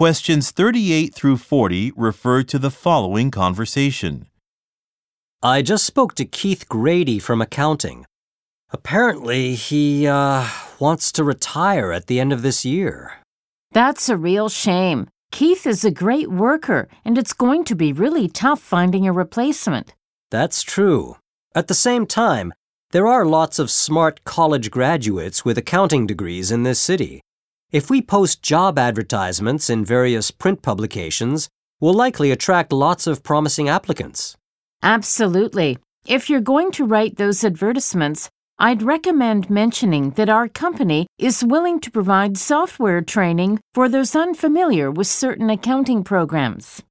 Questions 38 through 40 refer to the following conversation. I just spoke to Keith Grady from accounting. Apparently, he, uh, wants to retire at the end of this year. That's a real shame. Keith is a great worker, and it's going to be really tough finding a replacement. That's true. At the same time, there are lots of smart college graduates with accounting degrees in this city. If we post job advertisements in various print publications, we'll likely attract lots of promising applicants. Absolutely. If you're going to write those advertisements, I'd recommend mentioning that our company is willing to provide software training for those unfamiliar with certain accounting programs.